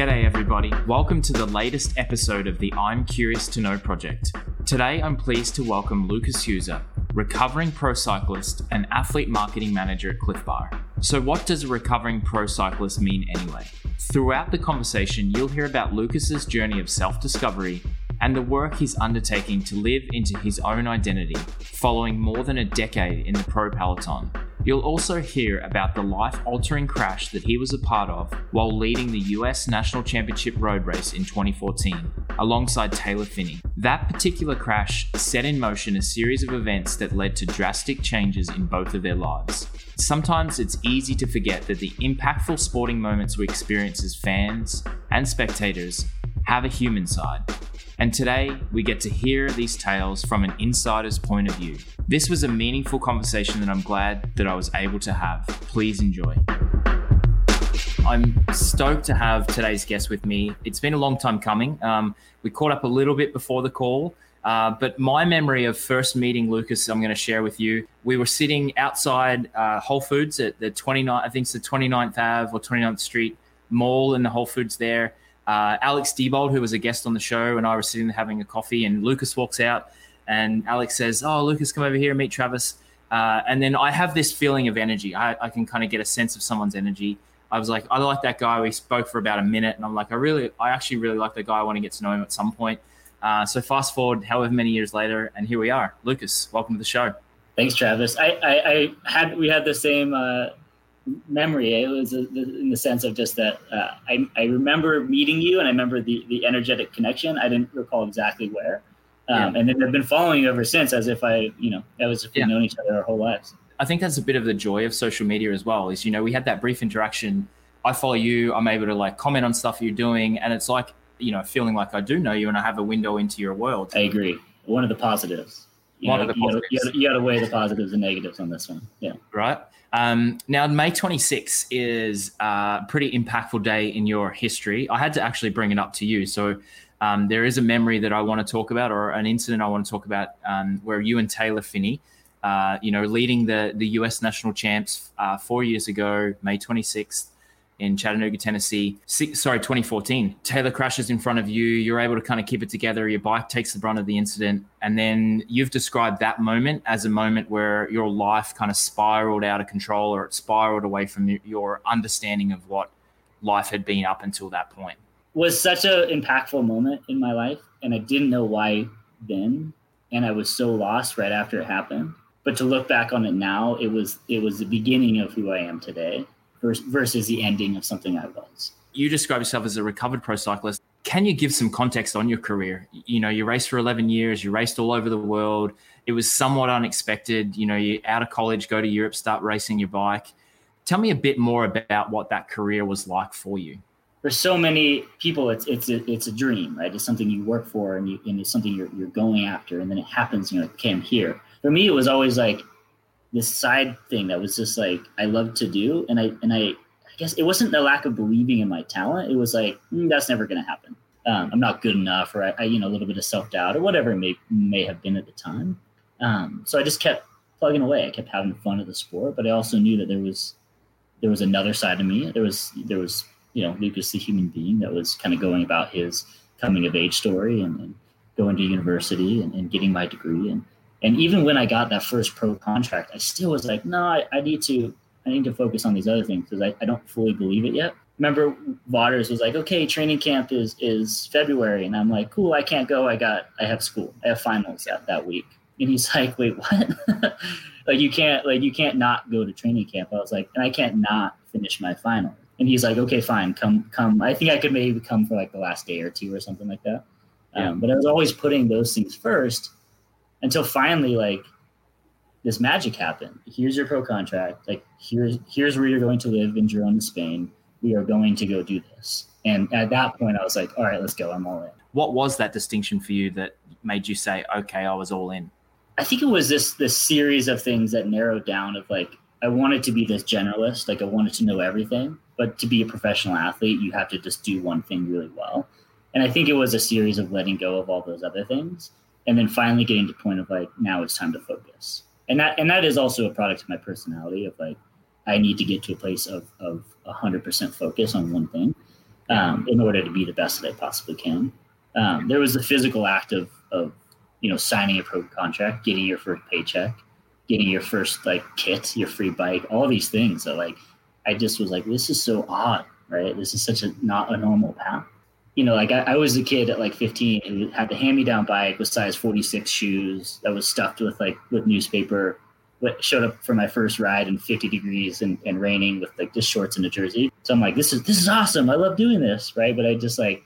G'day, everybody. Welcome to the latest episode of the I'm Curious to Know project. Today, I'm pleased to welcome Lucas Euser, recovering pro cyclist and athlete marketing manager at Clif Bar. So, what does a recovering pro cyclist mean anyway? Throughout the conversation, you'll hear about Lucas's journey of self discovery and the work he's undertaking to live into his own identity following more than a decade in the pro peloton. You'll also hear about the life altering crash that he was a part of while leading the US National Championship road race in 2014 alongside Taylor Phinney. That particular crash set in motion a series of events that led to drastic changes in both of their lives. Sometimes it's easy to forget that the impactful sporting moments we experience as fans and spectators have a human side and today we get to hear these tales from an insider's point of view. This was a meaningful conversation that I'm glad that I was able to have. Please enjoy. I'm stoked to have today's guest with me. It's been a long time coming. Um, we caught up a little bit before the call, uh, but my memory of first meeting Lucas, I'm going to share with you. We were sitting outside uh, Whole Foods at the 29th, I think it's the 29th Ave or 29th Street Mall in the Whole Foods there uh, Alex Diebold, who was a guest on the show, and I were sitting there having a coffee, and Lucas walks out, and Alex says, "Oh, Lucas, come over here and meet Travis." Uh, and then I have this feeling of energy. I, I can kind of get a sense of someone's energy. I was like, I like that guy. We spoke for about a minute, and I'm like, I really, I actually really like that guy. I want to get to know him at some point. Uh, so fast forward, however many years later, and here we are. Lucas, welcome to the show. Thanks, Travis. I, I, I had we had the same uh, memory. It was a, in the sense of just that uh, I, I remember meeting you and I remember the, the energetic connection. I didn't recall exactly where. Um, yeah. And then I've been following you ever since as if I, you know, as if we've yeah. known each other our whole lives. I think that's a bit of the joy of social media as well is, you know, we had that brief interaction. I follow you. I'm able to like comment on stuff you're doing. And it's like, you know, feeling like I do know you and I have a window into your world. I agree. One of the positives. You, know, the positives. You, gotta, weigh the positives and negatives on this one. Yeah. Right. Um, now, May 26 is a pretty impactful day in your history. I had to actually bring it up to you. So, um, there is a memory that I want to talk about, or an incident I want to talk about, um, where you and Taylor Phinney, uh, you know, leading the the U.S. national champs uh, four years ago, May 26th, in Chattanooga, Tennessee. Six, Sorry, 2014. Taylor crashes in front of you. You're able to kind of keep it together. Your bike takes the brunt of the incident. And then you've described that moment as a moment where your life kind of spiraled out of control or it spiraled away from your understanding of what life had been up until that point. Was such an impactful moment in my life. And I didn't know why then. And I was so lost right after it happened. But to look back on it now, it was it was the beginning of who I am today versus the ending of something I was. You describe yourself as a recovered pro cyclist. Can you give some context on your career? You know, you raced for 11 years, you raced all over the world. It was somewhat unexpected. You know, you out of college, go to Europe, start racing your bike. Tell me a bit more about what that career was like for you. For so many people, it's it's a, it's a dream, right? It's something you work for, and, you, and it's something you're, you're going after, and then it happens. You know, like, okay, I'm here. For me, it was always like this side thing that was just like I loved to do, and I and I, I guess it wasn't the lack of believing in my talent. It was like mm, that's never going to happen. Um, I'm not good enough, or I, I, you know a little bit of self doubt, or whatever it may may have been at the time. Um, so I just kept plugging away. I kept having fun at the sport, but I also knew that there was there was another side of me. There was there was you know Lucas the human being that was kind of going about his coming of age story and, and going to university and, and getting my degree and and even when I got that first pro contract, I still was like, no, I, I need to I need to focus on these other things because I, I don't fully believe it yet. Remember Vaughters was like, okay, training camp is is February. And I'm like, cool, I can't go. I got I have school. I have finals that, that week. And he's like, wait, what? like you can't like you can't not go to training camp. I was like, and I can't not finish my final. And he's like, okay, fine, come come. I think I could maybe come for like the last day or two or something like that. Yeah. Um, but I was always putting those things first until finally like this magic happened. Here's your pro contract. Like here's here's where you're going to live in Girona, Spain. We are going to go do this. And at that point, I was like, all right, let's go. I'm all in. What was that distinction for you that made you say, okay, I was all in? I think it was this this series of things that narrowed down of like I wanted to be this generalist, like I wanted to know everything. But to be a professional athlete, you have to just do one thing really well. And I think it was a series of letting go of all those other things and then finally getting to the point of like now it's time to focus and that and that is also a product of my personality of like i need to get to a place of of 100% focus on one thing um, in order to be the best that I possibly can. Um, there was the physical act of, of, you know, signing a pro contract, getting your first paycheck, getting your first like kit, your free bike, all these things that like, I just was like, this is so odd, right? This is such a not a normal path. You know, like I, I was a kid at like 15 who had the hand-me-down bike with size 46 shoes that was stuffed with like with newspaper What showed up for my first ride in 50 degrees and, and raining with like just shorts and a jersey. So I'm like, this is this is awesome. I love doing this, right? But I just like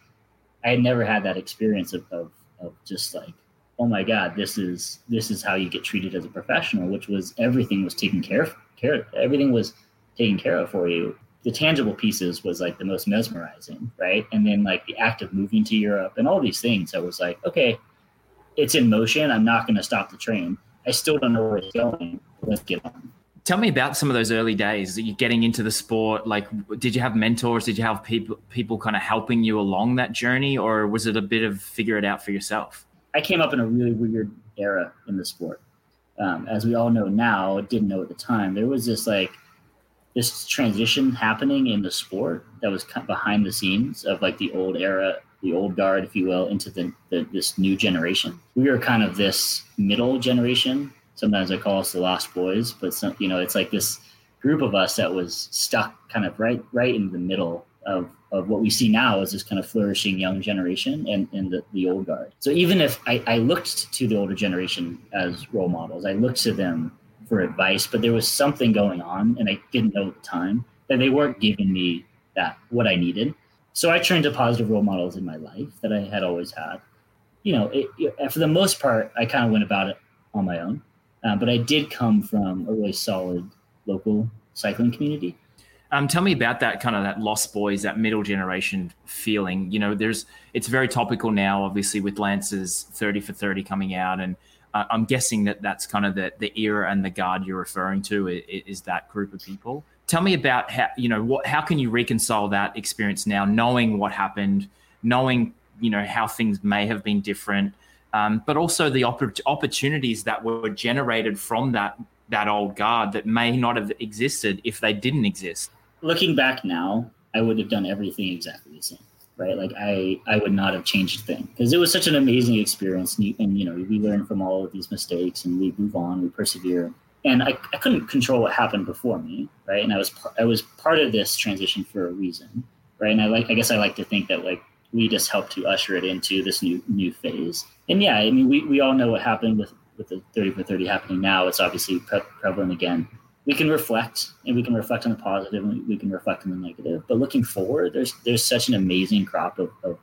I had never had that experience of, of, of just like, oh my God, this is this is how you get treated as a professional, which was everything was taken care of care everything was taken care of for you. The tangible pieces was like the most mesmerizing, right? And then like the act of moving to Europe and all these things, I was like, okay, it's in motion. I'm not going to stop the train I still don't know where it's going. Let's get on. Tell me about some of those early days you're getting into the sport. Like, did you have mentors? Did you have people people kind of helping you along that journey, or was it a bit of figure it out for yourself? I came up in a really weird era in the sport. Um, as we all know now, didn't know at the time. There was this like this transition happening in the sport that was behind the scenes of like the old era the old guard, if you will, into the, the, this new generation. We are kind of this middle generation. Sometimes I call us the lost boys, but some, you know, it's like this group of us that was stuck kind of right right in the middle of, of what we see now is this kind of flourishing young generation and, and the, the old guard. So even if I, I looked to the older generation as role models, I looked to them for advice, but there was something going on and I didn't know at the time that they weren't giving me that what I needed so I turned to positive role models in my life that I had always had. You know, it, it, for the most part, I kind of went about it on my own. Uh, but I did come from a really solid local cycling community. Um, tell me about that kind of that lost boys, that middle generation feeling. You know, there's it's very topical now, obviously with Lance's thirty for thirty coming out, and uh, I'm guessing that that's kind of the the era and the guard you're referring to is, is that group of people. Tell me about how you know what how can you reconcile that experience now knowing what happened knowing you know how things may have been different um, but also the opp- opportunities that were generated from that that old guard that may not have existed if they didn't exist? Looking back now i would have done everything exactly the same right like i i would not have changed a thing because it was such an amazing experience and you, and you know we learn from all of these mistakes and we move on we persevere and I, I couldn't control what happened before me, right? And I was I was part of this transition for a reason, right? And I like I guess I like to think that like we just helped to usher it into this new new phase. And yeah, I mean we, we all know what happened with with the 30 for 30 happening now. It's obviously pre- prevalent again. We can reflect and we can reflect on the positive and we can reflect on the negative. But looking forward, there's there's such an amazing crop of, of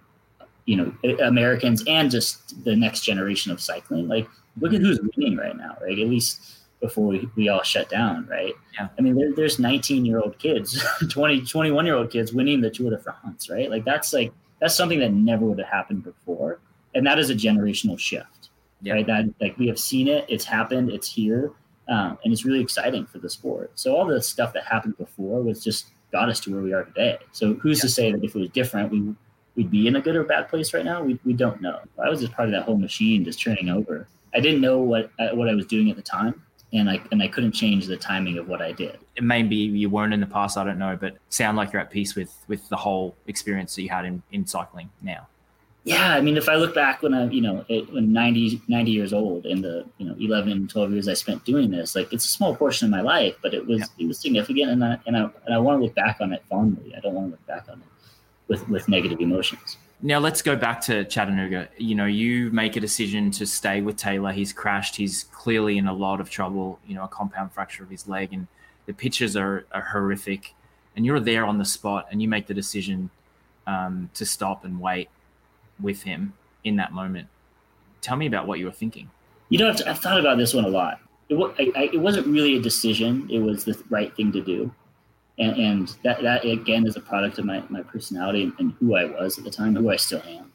you know Americans and just the next generation of cycling. Like look at mm-hmm. who's winning right now, right? At least before we, we all shut down, right? Yeah. I mean, there, there's 19 year old kids, 20, 21 year old kids winning the Tour de France, right? Like that's like, that's something that never would have happened before. And that is a generational shift, yeah. right? That like we have seen it, it's happened, it's here. Um, and it's really exciting for the sport. So all the stuff that happened before was just got us to where we are today. So who's yeah. to say that if it was different, we we'd be in a good or bad place right now? We, we don't know. I was just part of that whole machine just turning over. I didn't know what uh, what I was doing at the time and I and I couldn't change the timing of what I did. Maybe you weren't in the past, I don't know, but sound like you're at peace with with the whole experience that you had in, in cycling now. Yeah, I mean, if I look back when I, you know, when 90, 90 years old and the, you know, 11, 12 years I spent doing this, like it's a small portion of my life, but it was, yeah. it was significant. And I, and I, and I want to look back on it fondly. I don't want to look back on it with, with negative emotions. Now let's go back to Chattanooga. You know, you make a decision to stay with Taylor. He's crashed. He's clearly in a lot of trouble. You know, a compound fracture of his leg, and the pictures are, are horrific. And you're there on the spot, and you make the decision um, to stop and wait with him in that moment. Tell me about what you were thinking. You know, I've, I've thought about this one a lot. It, I, I, it wasn't really a decision; it was the right thing to do and, and that that again is a product of my, my personality and, and who I was at the time, who I still am.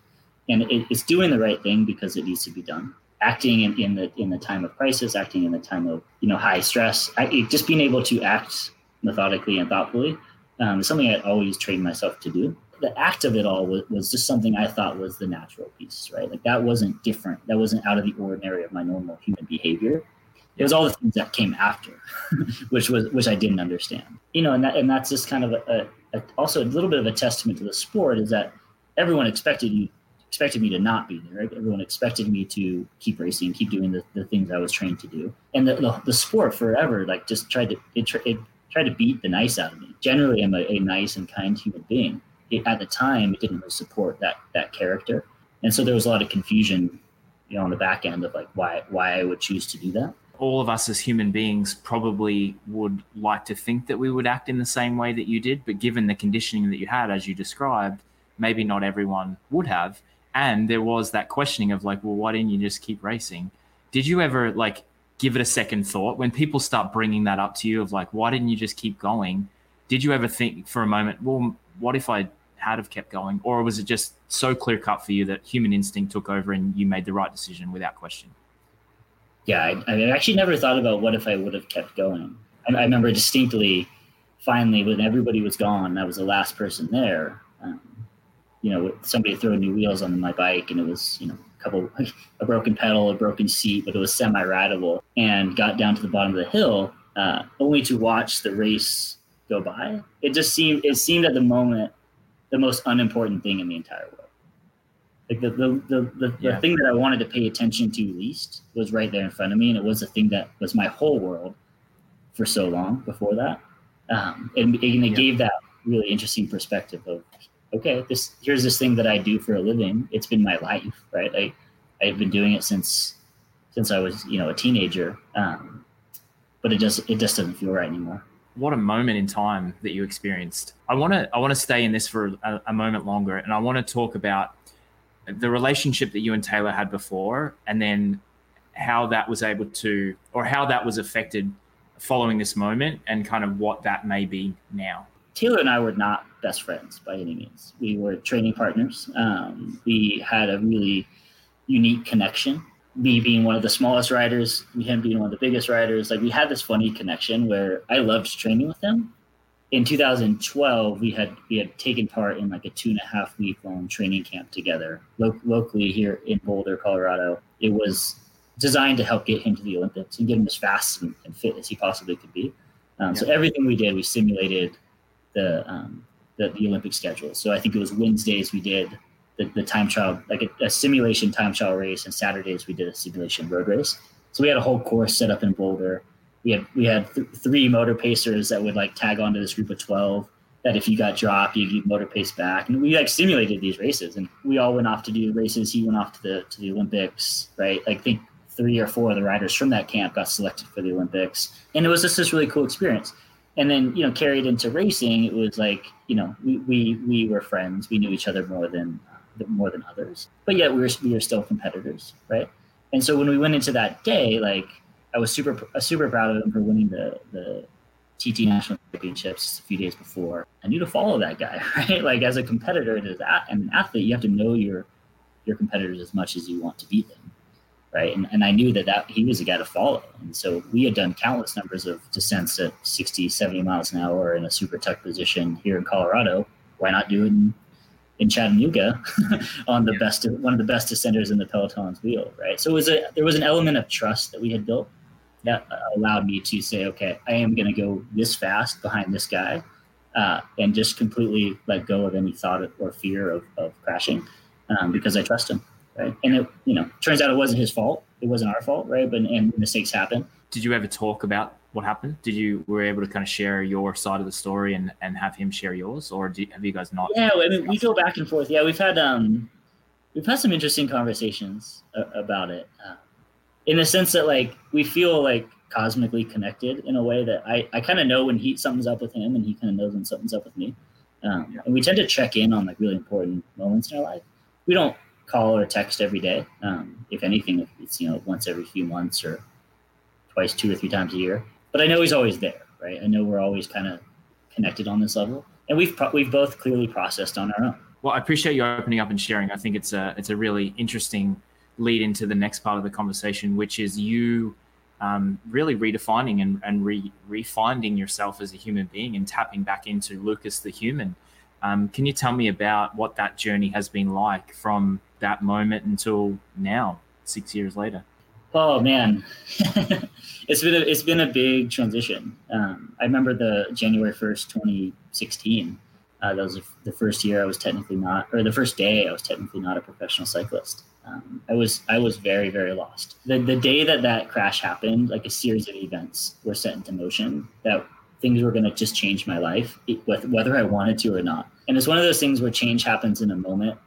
And it, it's doing the right thing because it needs to be done. Acting in, in the in the time of crisis, acting in the time of you know high stress, I, just being able to act methodically and thoughtfully um, is something I always trained myself to do. The act of it all was, was just something I thought was the natural piece, right? Like that wasn't different. That wasn't out of the ordinary of my normal human behavior. It was all the things that came after, which was which I didn't understand. You know, and that and that's just kind of a, a also a little bit of a testament to the sport is that everyone expected you expected me to not be there. Everyone expected me to keep racing, keep doing the, the things I was trained to do. And the, the, the sport forever, like just tried to, it, it, tried to beat the nice out of me. Generally, I'm a, a nice and kind human being. It, at the time, it didn't really support that, that character. And so there was a lot of confusion, you know, on the back end of like why, why I would choose to do that. All of us as human beings probably would like to think that we would act in the same way that you did, but given the conditioning that you had, as you described, maybe not everyone would have and there was that questioning of like well why didn't you just keep racing did you ever like give it a second thought when people start bringing that up to you of like why didn't you just keep going did you ever think for a moment well what if i had have kept going or was it just so clear cut for you that human instinct took over and you made the right decision without question yeah i, I actually never thought about what if i would have kept going I, I remember distinctly finally when everybody was gone i was the last person there um, you know, somebody threw new wheels on my bike and it was, you know, a couple, a broken pedal, a broken seat, but it was semi rideable and got down to the bottom of the hill, uh, only to watch the race go by. It just seemed, it seemed at the moment the most unimportant thing in the entire world. Like the, the, the, the, yeah. the thing that I wanted to pay attention to least was right there in front of me. And it was the thing that was my whole world for so long before that. Um, and, and it yeah. gave that really interesting perspective of okay, this here's this thing that I do for a living. It's been my life, right? I I've been doing it since since I was you know a teenager, um, but it just it just doesn't feel right anymore. What a moment in time that you experienced. I want to I want to stay in this for a, a moment longer, and I want to talk about the relationship that you and Taylor had before, and then how that was able to, or how that was affected following this moment, and kind of what that may be now. Taylor and I were not best friends by any means. We were training partners. Um, we had a really unique connection. Me being one of the smallest riders, him being one of the biggest riders, like we had this funny connection where I loved training with him. In 2012, we had we had taken part in like a two and a half week long training camp together lo- locally here in Boulder, Colorado. It was designed to help get him to the Olympics and get him as fast and, and fit as he possibly could be. Um, yeah. So everything we did, we simulated the, um, the, the Olympic schedule. So I think it was Wednesdays we did the, the time trial, like a, a, simulation time trial race, and Saturdays we did a simulation road race. So we had a whole course set up in Boulder. We had we had th- three motor pacers that would like tag onto this group of twelve. That if you got dropped, you would motor pace back, and we like simulated these races. And we all went off to do races. He went off to the to the Olympics, right? Like I think three or four of the riders from that camp got selected for the Olympics, and it was just this really cool experience and then you know carried into racing it was like you know we we, we were friends we knew each other more than more than others but yet we were we were still competitors right and so when we went into that day like i was super super proud of him for winning the the tt national championships a few days before i knew to follow that guy right like as a competitor and as an athlete you have to know your your competitors as much as you want to beat them right? And, and I knew that, that he was a guy to follow. And so we had done countless numbers of descents at 60, 70 miles an hour in a super tuck position here in Colorado. Why not do it in, in Chattanooga on the yeah. best, one of the best descenders in the Peloton's wheel, right? So it was a, there was an element of trust that we had built that allowed me to say, okay, I am going to go this fast behind this guy. Uh, and just completely let go of any thought or fear of, of crashing um, because I trust him right? And it, you know, turns out it wasn't his fault. It wasn't our fault, right? But and mistakes happen. Did you ever talk about what happened? Did you were able to kind of share your side of the story and and have him share yours, or do, have you guys not? Yeah, I mean, we go back and forth. Yeah, we've had um, we've had some interesting conversations about it, uh, in the sense that like we feel like cosmically connected in a way that I I kind of know when he something's up with him, and he kind of knows when something's up with me. Um, yeah. And we tend to check in on like really important moments in our life. We don't call or text every day. Um, if anything, it's you know once every few months or twice, two or three times a year. But I know he's always there, right? I know we're always kind of connected on this level, and we've pro- we've both clearly processed on our own. Well, I appreciate you opening up and sharing. I think it's a it's a really interesting lead into the next part of the conversation, which is you um, really redefining and, and re, refinding yourself as a human being and tapping back into Lucas the human. Um, can you tell me about what that journey has been like from that moment until now, six years later? Oh man, it's been a, it's been a big transition. Um, I remember the January first, twenty sixteen. Uh, that was the first year I was technically not, or the first day I was technically not a professional cyclist. Um, I was I was very very lost. The the day that that crash happened, like a series of events were set into motion that things were going to just change my life, whether I wanted to or not. And it's one of those things where change happens in a moment.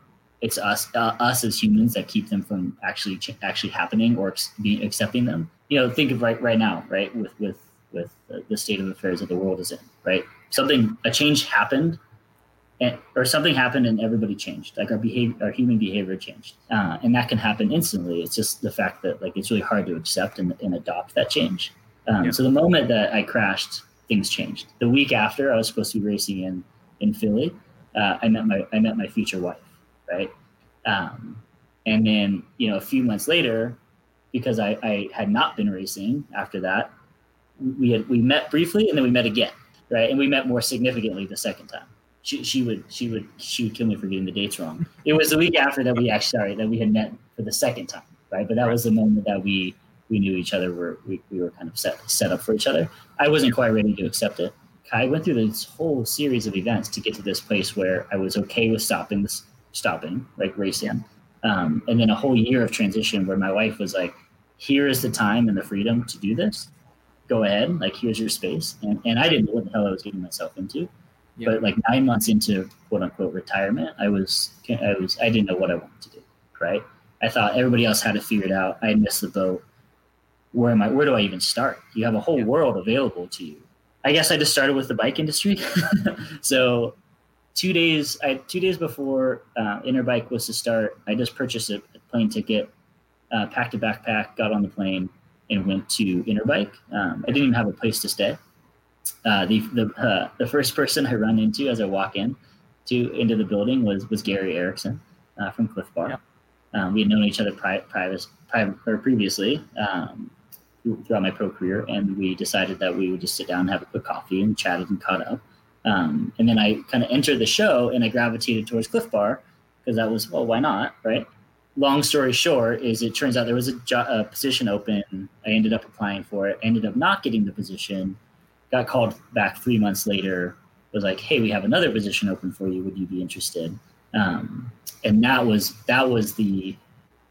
It's us uh, us as humans that keep them from actually ch- actually happening or ex- being accepting them. You know, think of right right now, right with with with the state of affairs that the world is in, right? Something a change happened and, or something happened and everybody changed. Like our behavior our human behavior changed. Uh, and that can happen instantly. It's just the fact that like it's really hard to accept and, and adopt that change. Um, yeah. so the moment that i crashed things changed. The week after i was supposed to be racing in in philly. Uh, i met my i met my future wife right um, and then you know a few months later because I, I had not been racing after that we had we met briefly and then we met again right and we met more significantly the second time she, she would she would she would kill me for getting the dates wrong. It was the week after that we actually sorry that we had met for the second time, right? But that was the moment that we we knew each other were we, we were kind of set set up for each other. I wasn't quite ready to accept it. I went through this whole series of events to get to this place where I was okay with stopping this stopping like racing, um, and then a whole year of transition where my wife was like, "Here is the time and the freedom to do this. Go ahead, like here's your space." And and I didn't know what the hell I was getting myself into yeah. But like nine months into quote unquote retirement, I was I was I didn't know what I wanted to do. Right. I thought everybody else had to figure it figured out. I missed the boat. Where am I? Where do I even start? You have a whole yeah. world available to you. I guess I just started with the bike industry. so two days I two days before uh, Interbike was to start, I just purchased a plane ticket, uh, packed a backpack, got on the plane, and went to Interbike. Um, I didn't even have a place to stay uh, the the uh, the first person I run into as I walk in to into the building was was Gary Erickson uh, from Clif Bar. Yeah. Um, we had known each other pri- private, private or previously um, throughout my pro career, and we decided that we would just sit down and have a quick coffee and chatted and caught up. Um, and then I kind of entered the show and I gravitated towards Clif Bar because that was well, why not, right? Long story short, is it turns out there was a, jo- a position open. I ended up applying for it. Ended up not getting the position got called back three months later was like hey we have another position open for you would you be interested um, and that was that was the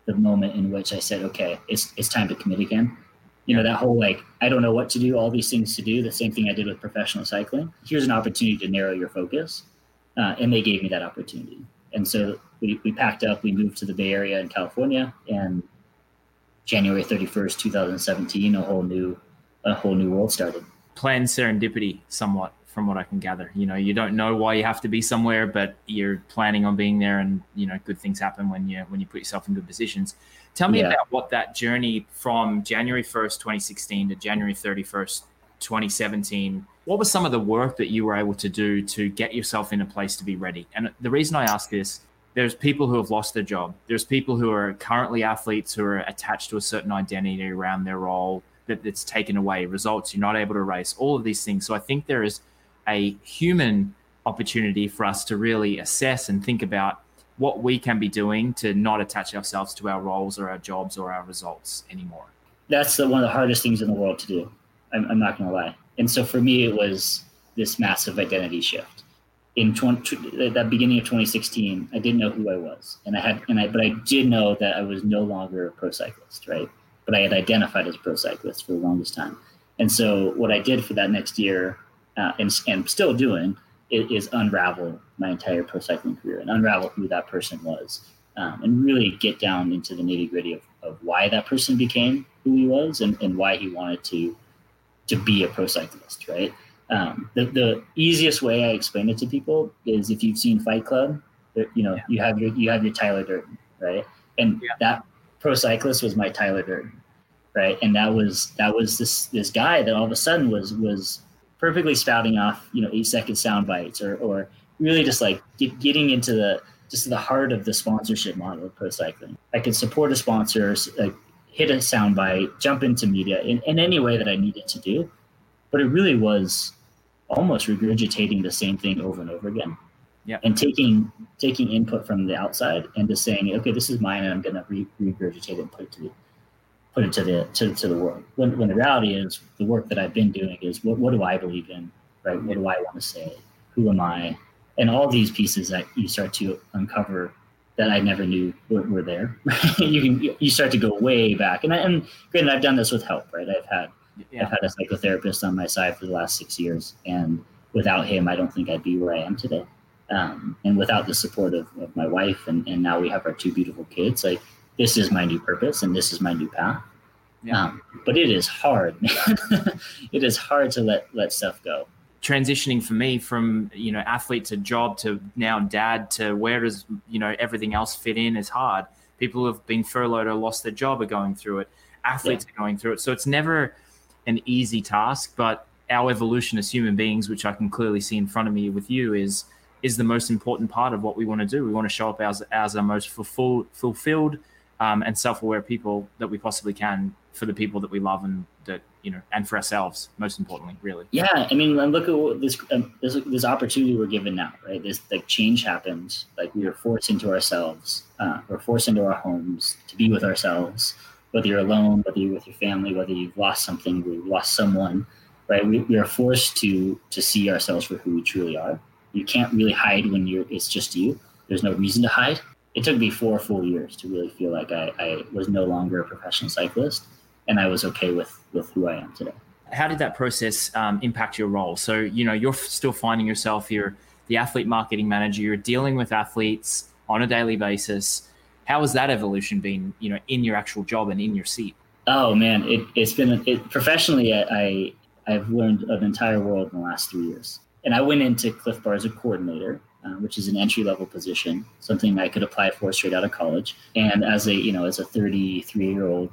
the moment in which i said okay it's it's time to commit again you know that whole like i don't know what to do all these things to do the same thing i did with professional cycling. Here's an opportunity to narrow your focus uh, and they gave me that opportunity. And so we, we packed up we moved to the bay area in california and january 31st 2017 a whole new a whole new world started. Planned serendipity somewhat from what I can gather. You know, you don't know why you have to be somewhere, but you're planning on being there, and you know, good things happen when you when you put yourself in good positions. Tell me yeah. about what that journey from January first, 2016, to January 31st, 2017. What was some of the work that you were able to do to get yourself in a place to be ready? And the reason I ask this, there's people who have lost their job. There's people who are currently athletes who are attached to a certain identity around their role that that's taken away, results you're not able to race, all of these things. So I think there is a human opportunity for us to really assess and think about what we can be doing to not attach ourselves to our roles or our jobs or our results anymore. That's the, one of the hardest things in the world to do. I'm, I'm not going to lie. And so for me, it was this massive identity shift. In 20, that beginning of 2016, I didn't know who I was, and I had, and I, but I did know that I was no longer a pro cyclist, right? but I had identified as a pro cyclist for the longest time. And so what I did for that next year, uh, and, and still doing, is, is, unravel my entire pro cycling career and unravel who that person was, um, and really get down into the nitty gritty of, of why that person became who he was and, and why he wanted to to be a pro cyclist. Right. Um, the, the easiest way I explain it to people is if you've seen Fight Club, you know, yeah. you have your you have your Tyler Durden, right? And yeah. that pro cyclist was my Tyler Durden, right? And that was that was this this guy that all of a sudden was was perfectly spouting off you know eight second sound bites or or really just like get, getting into the just the heart of the sponsorship model of pro cycling. I could support a sponsor, like hit a sound bite, jump into media in, in any way that I needed to do, but it really was almost regurgitating the same thing over and over again yeah. and taking taking input from the outside and just saying, okay, this is mine, and I'm going to re- regurgitate it and put it to the put it to the to, to the world. When, when the reality is, the work that I've been doing is what what do I believe in, right? What do I want to say? Who am I? and all these pieces that you start to uncover that I never knew were, were there. you can you start to go way back, and I, and granted, I've done this with help, right? I've had yeah. I've had a psychotherapist on my side for the last six years, and without him, I don't think I'd be where I am today. Um, and without the support of, of my wife, and, and now we have our two beautiful kids, like this is my new purpose and this is my new path. Yeah. Um, but it is hard, it is hard to let let stuff go. Transitioning for me from you know athlete to job to now dad to where does you know everything else fit in is hard. People who have been furloughed or lost their job are going through it. Athletes yeah. are going through it. So it's never an easy task, but our evolution as human beings, which I can clearly see in front of me with you, is is the most important part of what we want to do. We want to show up as as our most fulfilled, fulfilled um, and self-aware people that we possibly can for the people that we love and that you know and for ourselves most importantly really. Yeah i mean look at this um, this, this opportunity we're given now right? This like change happens like we are forced into ourselves uh, we're forced into our homes to be with ourselves whether you're alone whether you're with your family whether you've lost something we've lost someone right? We, we are forced to to see ourselves for who we truly are. You can't really hide when you're it's just you. There's no reason to hide it took me four full years to really feel like I, I was no longer a professional cyclist and I was okay with with who I am today. How did that process um, impact your role? So you know you're still finding yourself you're the athlete marketing manager. You're dealing with athletes on a daily basis. How has that evolution been? You know, in your actual job and in your seat. Oh man, it, has been it, professionally. I I've learned an entire world in the last three years, and I went into Clif Bar as a coordinator uh, which is an entry level position, something I could apply for straight out of college. And as a you know as a 33 year old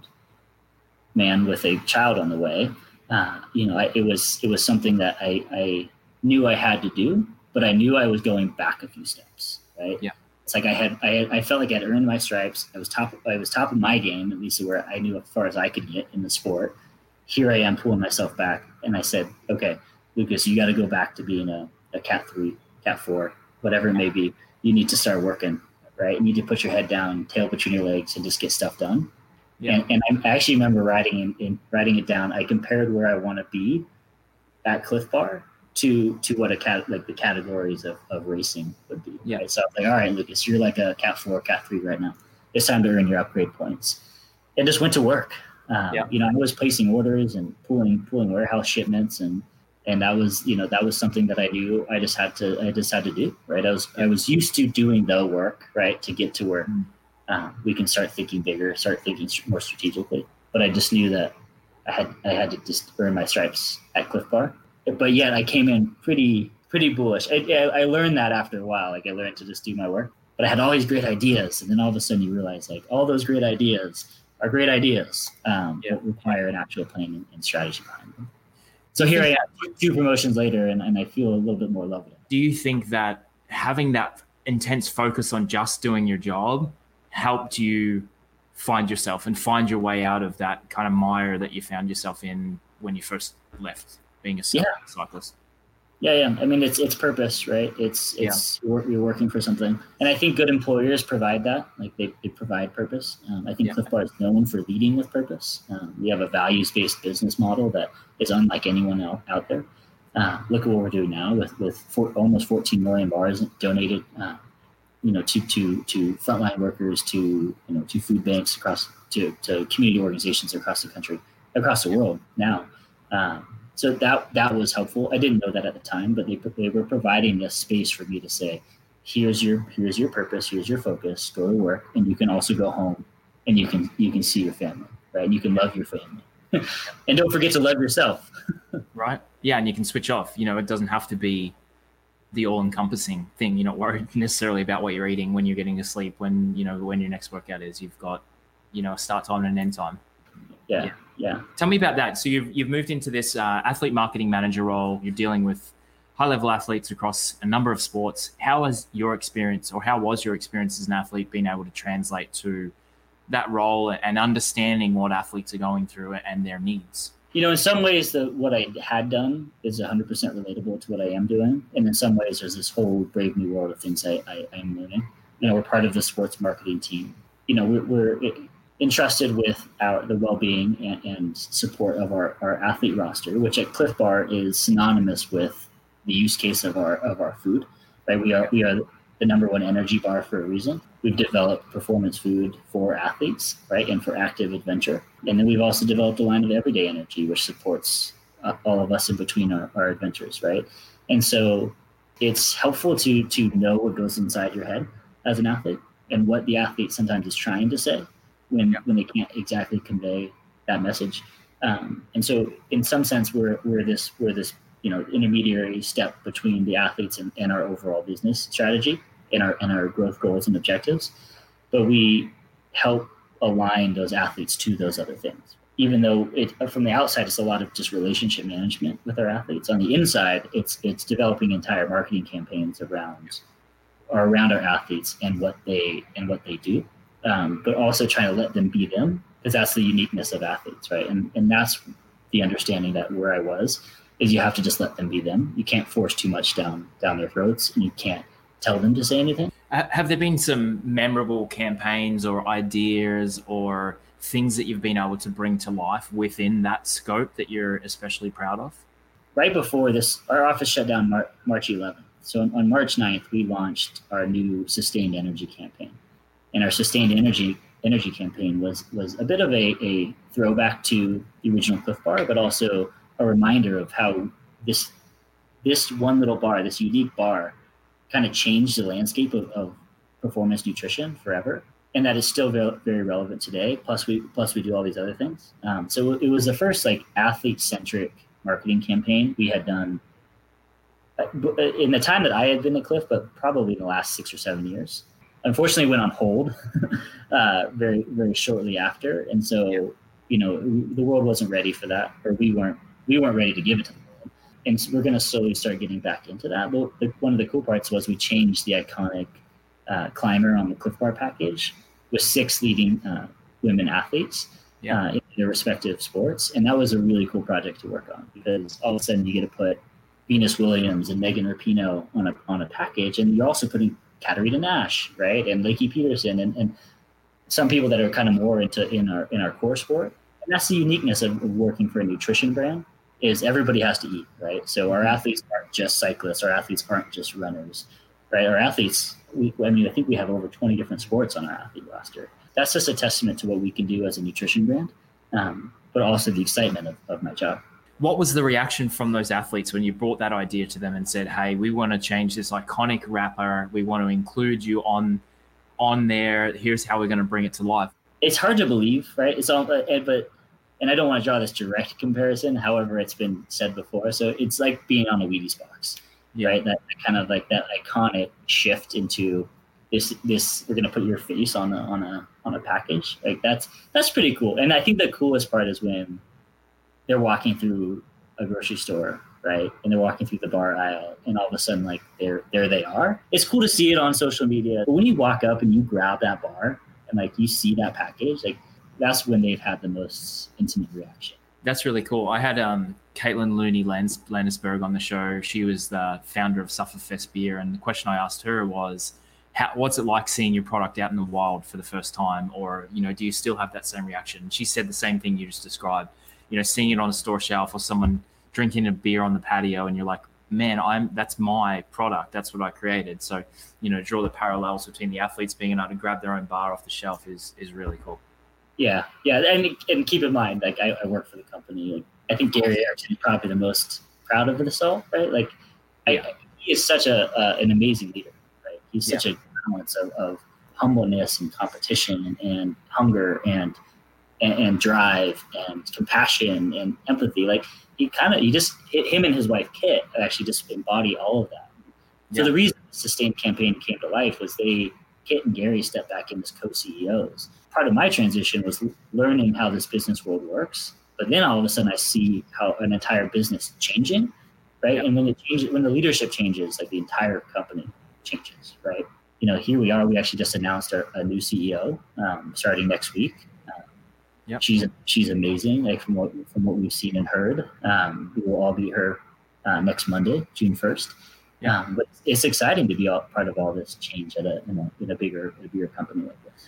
man with a child on the way, uh, you know I, it was it was something that I, I knew I had to do, but I knew I was going back a few steps. Right. Yeah. It's like I had, I had, I felt like I had earned my stripes. I was top, I was top of my game, at least where I knew as far as I could get in the sport. Here I am pulling myself back, and I said, "Okay, Lucas, you got to go back to being a, a cat three, cat four, whatever it may be, you need to start working, right? You need to put your head down, tail between your legs, and just get stuff done. Yeah. And, and I actually remember writing in, in writing it down. I compared where I want to be at Clif Bar to to what a cat like the categories of, of racing would be. Yeah. Right? So I was like, all right, Lucas, you're like a cat four, cat three right now. It's time to earn your upgrade points. And just went to work. Um, yeah. You know, I was placing orders and pulling pulling warehouse shipments and and that was you know that was something that i knew i just had to i just had to do right? I was i was used to doing the work right to get to where uh, we can start thinking bigger start thinking more strategically. But i just knew that i had i had to just earn my stripes at clif bar. But yet i came in pretty pretty bullish. I, I learned that after a while. Like i learned to just do my work. But i had all these great ideas. And then all of a sudden you realize like all those great ideas are great ideas um, yeah. require an actual plan and strategy behind them so here I am, two promotions later, and, and I feel a little bit more lovely. Do you think that having that intense focus on just doing your job helped you find yourself and find your way out of that kind of mire that you found yourself in when you first left being a cyclist? Yeah, yeah. Yeah. I mean, it's it's purpose, right? It's it's yeah. you're, you're, working for something, and I think good employers provide that. Like they, they provide purpose. Um, I think yeah. Clif Bar is known for leading with purpose. Um, we have a values based business model that is unlike anyone else out there. Uh, look at what we're doing now with with four, almost 14 million bars donated, uh, you know, to to to frontline workers, to you know, to food banks across to to community organizations across the country, across the world now. Um, so that that was helpful. I didn't know that at the time, but they they were providing this space for me to say, here's your here's your purpose, here's your focus, go to work, and you can also go home and you can you can see your family, right? And you can love your family. and don't forget to love yourself. right. Yeah, and you can switch off. You know, it doesn't have to be the all-encompassing thing. You're not worried necessarily about what you're eating when you're getting to sleep. When you know when your next workout is, you've got you know a start time and an end time. Yeah. yeah yeah. Tell me about that. So you've you've moved into this uh, athlete marketing manager role. You're dealing with high level athletes across a number of sports. How has your experience, or how was your experience as an athlete, being able to translate to that role and understanding what athletes are going through and their needs? You know, in some ways, the what I had done is 100% relatable to what I am doing, and in some ways, there's this whole brave new world of things I, I, am learning. You know, we're part of the sports marketing team. You know, we're, we're it, entrusted with our the well-being and, and, support of our, our athlete roster, which at Clif Bar is synonymous with the use case of our of our food. right? We are we are the number one energy bar for a reason. We've developed performance food for athletes, right, and for active adventure. And then we've also developed a line of everyday energy, which supports uh, all of us in between our, our adventures, right? And so it's helpful to to know what goes inside your head as an athlete and what the athlete sometimes is trying to say when yeah. when they can't exactly convey that message. Um, and so, in some sense, we're we're this we're this you know intermediary step between the athletes and, and our overall business strategy and our and our growth goals and objectives but we help align those athletes to those other things even though it from the outside it's a lot of just relationship management with our athletes on the inside it's it's developing entire marketing campaigns around or around our athletes and what they and what they do um, but also trying to let them be them because that's the uniqueness of athletes right and and that's the understanding that where i was is you have to just let them be them. You can't force too much down down their throats, and you can't tell them to say anything. Have there been some memorable campaigns or ideas or things that you've been able to bring to life within that scope that you're especially proud of? Right before this, our office shut down Mar- March 11th. So on, on March 9th, we launched our new sustained energy campaign, and our sustained energy energy campaign was was a bit of a, a throwback to the original Clif Bar, but also a reminder of how this this one little bar, this unique bar, kind of changed the landscape of, of performance nutrition forever, and that is still very, very relevant today. Plus, we plus we do all these other things. Um, so it was the first like athlete centric marketing campaign we had done uh, in the time that I had been at Clif, but probably in the last six or seven years. Unfortunately, went on hold uh, very very shortly after, and so you know the world wasn't ready for that, or we weren't we weren't ready to give it to the world. And so we're going to slowly start getting back into that. But the, one of the cool parts was we changed the iconic uh, climber on the Clif Bar package with six leading uh, women athletes yeah. uh, in their respective sports. And that was a really cool project to work on because all of a sudden you get to put Venus Williams and Megan Rapinoe on a, on a package. And you're also putting Katerina Nash, right? And Lakey Peterson and, and some people that are kind of more into in our in our core sport. And that's the uniqueness of working for a nutrition brand is everybody has to eat, right? So our athletes aren't just cyclists, our athletes aren't just runners, right? Our athletes, we, I mean, I think we have over 20 different sports on our athlete roster. That's just a testament to what we can do as a nutrition brand, um, but also the excitement of, of my job. What was the reaction from those athletes when you brought that idea to them and said, "Hey, we want to change this iconic wrapper. We want to include you on on there. Here's how we're going to bring it to life." It's hard to believe, right? It's all, but and I don't want to draw this direct comparison. However, it's been said before. So it's like being on a Wheaties box, yeah. right? That, that, kind of like that iconic shift into this. This we're gonna put your face on a on a on a package. Like that's that's pretty cool. And I think the coolest part is when they're walking through a grocery store, right? And they're walking through the bar aisle, and all of a sudden, like there there they are. It's cool to see it on social media, but when you walk up and you grab that bar and like you see that package, like that's when they've had the most intimate reaction. That's really cool. I had um, Caitlin Looney Lands- Landesberg on the show. She was the founder of Sufferfest Beer, and the question I asked her was, how, "What's it like seeing your product out in the wild for the first time?" Or, you know, do you still have that same reaction? She said the same thing you just described. You know, seeing it on a store shelf or someone drinking a beer on the patio, and you're like, man, I'm that's my product. That's what I created. So, you know, draw the parallels between the athletes being able to grab their own bar off the shelf is is really cool. Yeah, yeah, and and keep in mind, like I, I work for the company. Like, I think Gary is probably the most proud of this all, right? Like, I, he is such a uh, an amazing leader, right? He's such yeah. a balance of, of humbleness and competition and, and hunger and, and, and drive and compassion and empathy. Like he kind of he just hit him and his wife Kit actually just embody all of that. So yeah. the reason the sustained campaign came to life was they Kit and Gary stepped back in as co-CEOs part of my transition was learning how this business world works. But then all of a sudden, I see how an entire business changing, right? And when it changes, when the leadership changes, like the entire company changes, right? You know, here we are. We actually just announced our, a new CEO um, starting next week. Yep. She's she's amazing. Like from what from what we've seen and heard, um, we will all be her uh, next Monday, June first. Yeah, um, but it's exciting to be all, part of all this change at a, in a in a bigger a bigger company like this.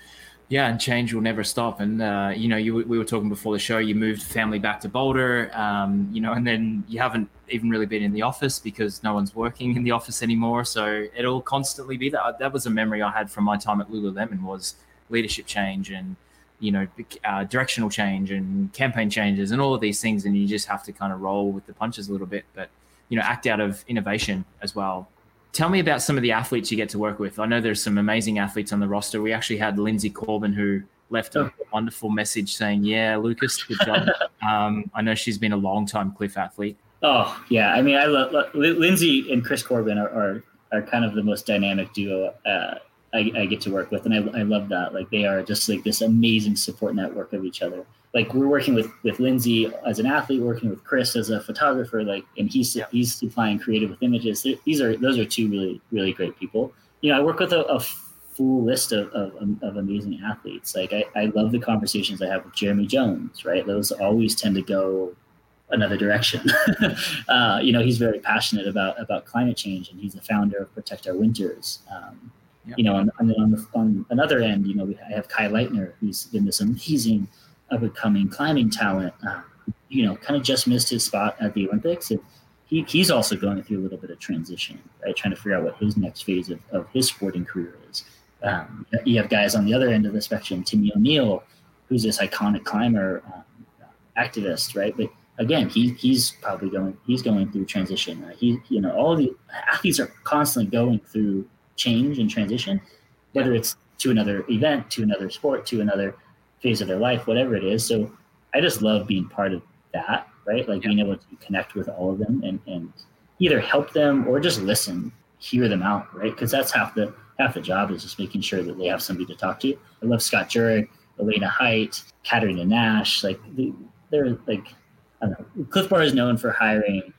Yeah, and change will never stop. And uh, you know, you, we were talking before the show. You moved family back to Boulder, um, you know, and then you haven't even really been in the office because no one's working in the office anymore. So it'll constantly be that. That was a memory I had from my time at Lululemon was leadership change and you know uh, directional change and campaign changes and all of these things, and you just have to kind of roll with the punches a little bit, but you know, act out of innovation as well tell me about some of the athletes you get to work with. I know there's some amazing athletes on the roster. We actually had Lindsay Corbin who left a wonderful message saying, "Yeah, Lucas, good job." um, I know she's been a long time Clif athlete. Oh yeah, I mean, I love, love Lindsay and Chris Corbin are, are, are kind of the most dynamic duo uh, I, I, get to work with, and I, I love that. Like they are just like this amazing support network of each other like we're working with with Lindsay as an athlete, working with Chris as a photographer, like, and he's yeah. he's supplying creative with images. These are those are two really really great people. You know, I work with a, a full list of, of, of, amazing athletes. Like I, I love the conversations I have with Jeremy Jones, right? Those always tend to go another direction. uh, you know, he's very passionate about about climate change, and he's the founder of Protect Our Winters. Um. You know, on, on, on, the, on another end, you know, we, I have Kai Lightner, who's been this amazing up and coming climbing talent. Uh, you know, kind of just missed his spot at the Olympics. And he, he's also going through a little bit of transition, right? Trying to figure out what his next phase of, of his sporting career is. Um, you have guys on the other end of the spectrum, Timmy O'Neill, who's this iconic climber um, activist, right? But again, he he's probably going he's going through transition. Right? He you know all the athletes are constantly going through change and transition, whether it's to another event, to another sport, to another phase of their life, whatever it is. So I just love being part of that, right? Like yeah. being able to connect with all of them and, and either help them or just listen, hear them out, right? Because that's half the half the job is just making sure that they have somebody to talk to. I love Scott Jurek, Elena Hight, Katerina Nash. Like they're like I don't know. Clif Bar is known for hiring,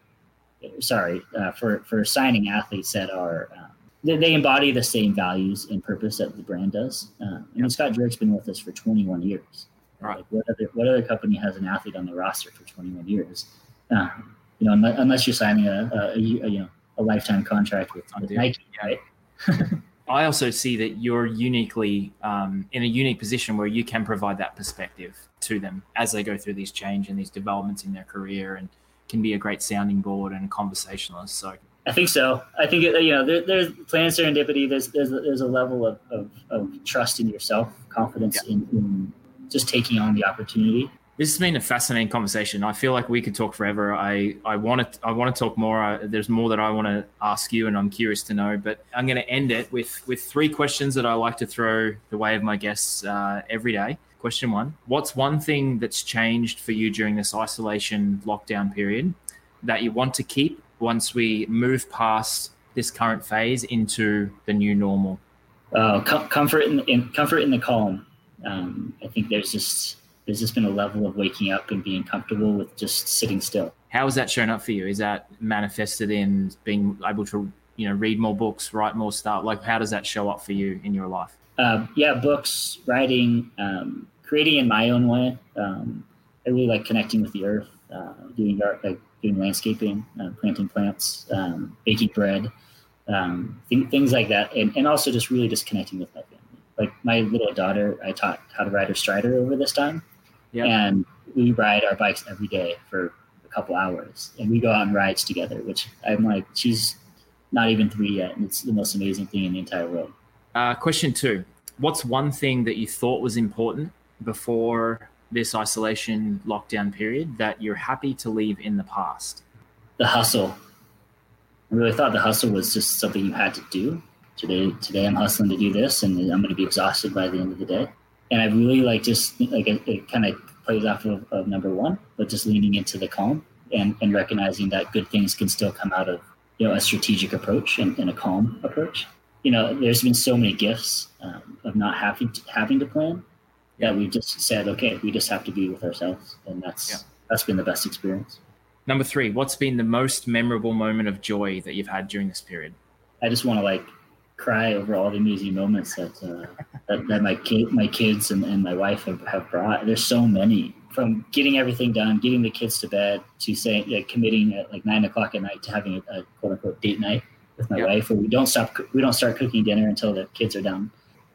sorry, uh, for for signing athletes that are um, they, they embody the same values and purpose that the brand does. Uh, I mean, Scott Jurek's been with us for 21 years. Right. Like what other what other company has an athlete on the roster for 21 years? Uh, you know, unless, unless you're signing a, a, a, you know a lifetime contract with, with Nike, right? I also see that you're uniquely um, in a unique position where you can provide that perspective to them as they go through these change and these developments in their career, and can be a great sounding board and conversationalist. So I think so. I think you know there, there's planned serendipity. There's there's a, there's a level of, of, of trust in yourself, confidence yeah. in, in just taking on the opportunity. This has been a fascinating conversation. I feel like we could talk forever. I, I want to I want to talk more. I, there's more that I want to ask you, and I'm curious to know. But I'm going to end it with with three questions that I like to throw the way of my guests uh, every day. Question one: What's one thing that's changed for you during this isolation lockdown period that you want to keep once we move past this current phase into the new normal? Uh, com- comfort in, in, comfort in the calm. Um, I think there's just there's just been a level of waking up and being comfortable with just sitting still. How has that shown up for you? Is that manifested in being able to you know read more books, write more stuff? Like how does that show up for you in your life? Uh, yeah, books, writing, um, creating in my own way. Um, I really like connecting with the earth, uh, doing art, like doing landscaping, uh, planting plants, um, baking bread, um, th- things like that, and, and also just really just connecting with my family. Like my little daughter, I taught how to ride her strider over this time, yep. and we ride our bikes every day for a couple hours, and we go out on rides together. Which I'm like, she's not even three yet, and it's the most amazing thing in the entire world. Uh, question two: What's one thing that you thought was important before this isolation lockdown period that you're happy to leave in the past? The hustle. I really thought the hustle was just something you had to do. Today, today I'm hustling to do this, and I'm going to be exhausted by the end of the day. And I really like just like it, it kind of plays off of, of, number one, but just leaning into the calm and, and recognizing that good things can still come out of you know a strategic approach and, and a calm approach. You know, there's been so many gifts um, of not having to, having to plan yeah, we just said, okay, we just have to be with ourselves, and that's yeah. that's been the best experience. Number three, what's been the most memorable moment of joy that you've had during this period? I just want to like cry over all the amazing moments that uh, that, that, my kid, my kids, and, and my wife have, have brought. There's so many from getting everything done, getting the kids to bed, to saying like, committing at like nine o'clock at night to having a, a quote unquote date night with my yep. wife, where we don't stop we don't start cooking dinner until the kids are done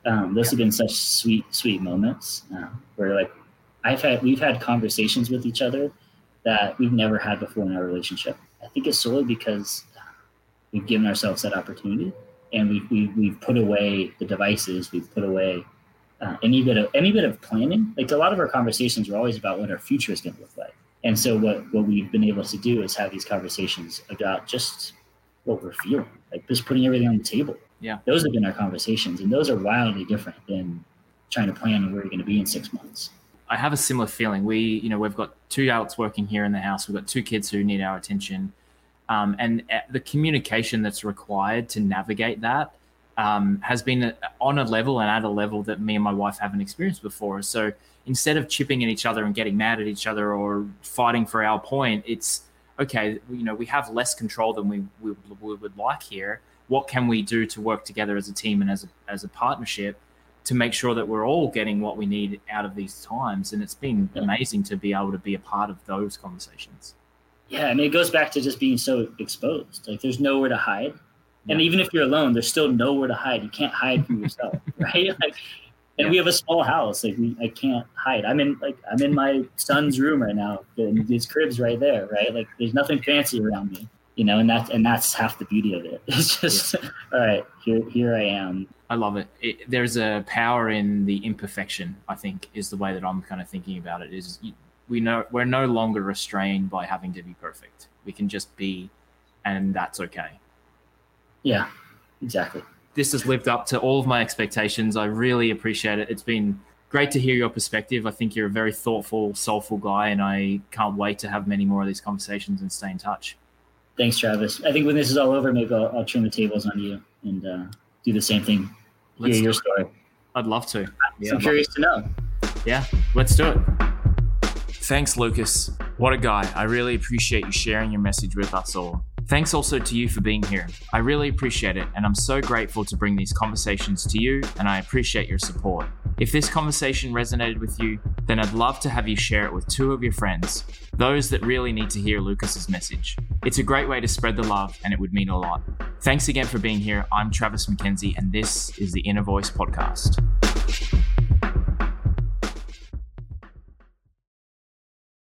Um, those have been such sweet, sweet moments uh, where like I've had, we've had conversations with each other that we've never had before in our relationship. I think it's solely because we've given ourselves that opportunity and we, we, we've put away the devices, we've put away uh, any bit of any bit of planning. Like a lot of our conversations are always about what our future is going to look like. And so what what we've been able to do is have these conversations about just what we're feeling, like just putting everything on the table. Yeah, those have been our conversations, and those are wildly different than trying to plan where you're going to be in six months. I have a similar feeling. We, you know, we've got two adults working here in the house. We've got two kids who need our attention, um, and uh, the communication that's required to navigate that um, has been on a level and at a level that me and my wife haven't experienced before. So instead of chipping at each other and getting mad at each other or fighting for our point, it's okay. You know, we have less control than we, we, we would like here. What can we do to work together as a team and as a, as a partnership to make sure that we're all getting what we need out of these times? And it's been amazing to be able to be a part of those conversations. Yeah, I mean, it goes back to just being so exposed. Like, there's nowhere to hide and even if you're alone, there's still nowhere to hide. You can't hide from yourself, right? Like, and yeah. we have a small house. Like we, I can't hide. I'm in like I'm in my son's room right now. And his crib's right there, right? Like there's nothing fancy around me, you know. And that's and that's half the beauty of it. It's just yeah. all right. Here, here I am. I love it. it. There's a power in the imperfection. I think is the way that I'm kind of thinking about it. Is we know we're no longer restrained by having to be perfect. We can just be, and that's okay yeah, exactly. This has lived up to all of my expectations. I really appreciate it. It's been great to hear your perspective. I think you're a very thoughtful, soulful guy, and I can't wait to have many more of these conversations and stay in touch. Thanks, Travis. I think when this is all over, maybe I'll, I'll turn the tables on you and uh, do the same thing. Let's hear your story. I'd love to. Yeah, I'm curious to know. Yeah, let's do it. Thanks, Lucas. What a guy. I really appreciate you sharing your message with us all. Thanks also to you for being here. I really appreciate it, and I'm so grateful to bring these conversations to you, and I appreciate your support. If this conversation resonated with you, then I'd love to have you share it with two of your friends, those that really need to hear Lucas's message. It's a great way to spread the love, and it would mean a lot. Thanks again for being here. I'm Travis McKenzie, and this is the Inner Voice Podcast.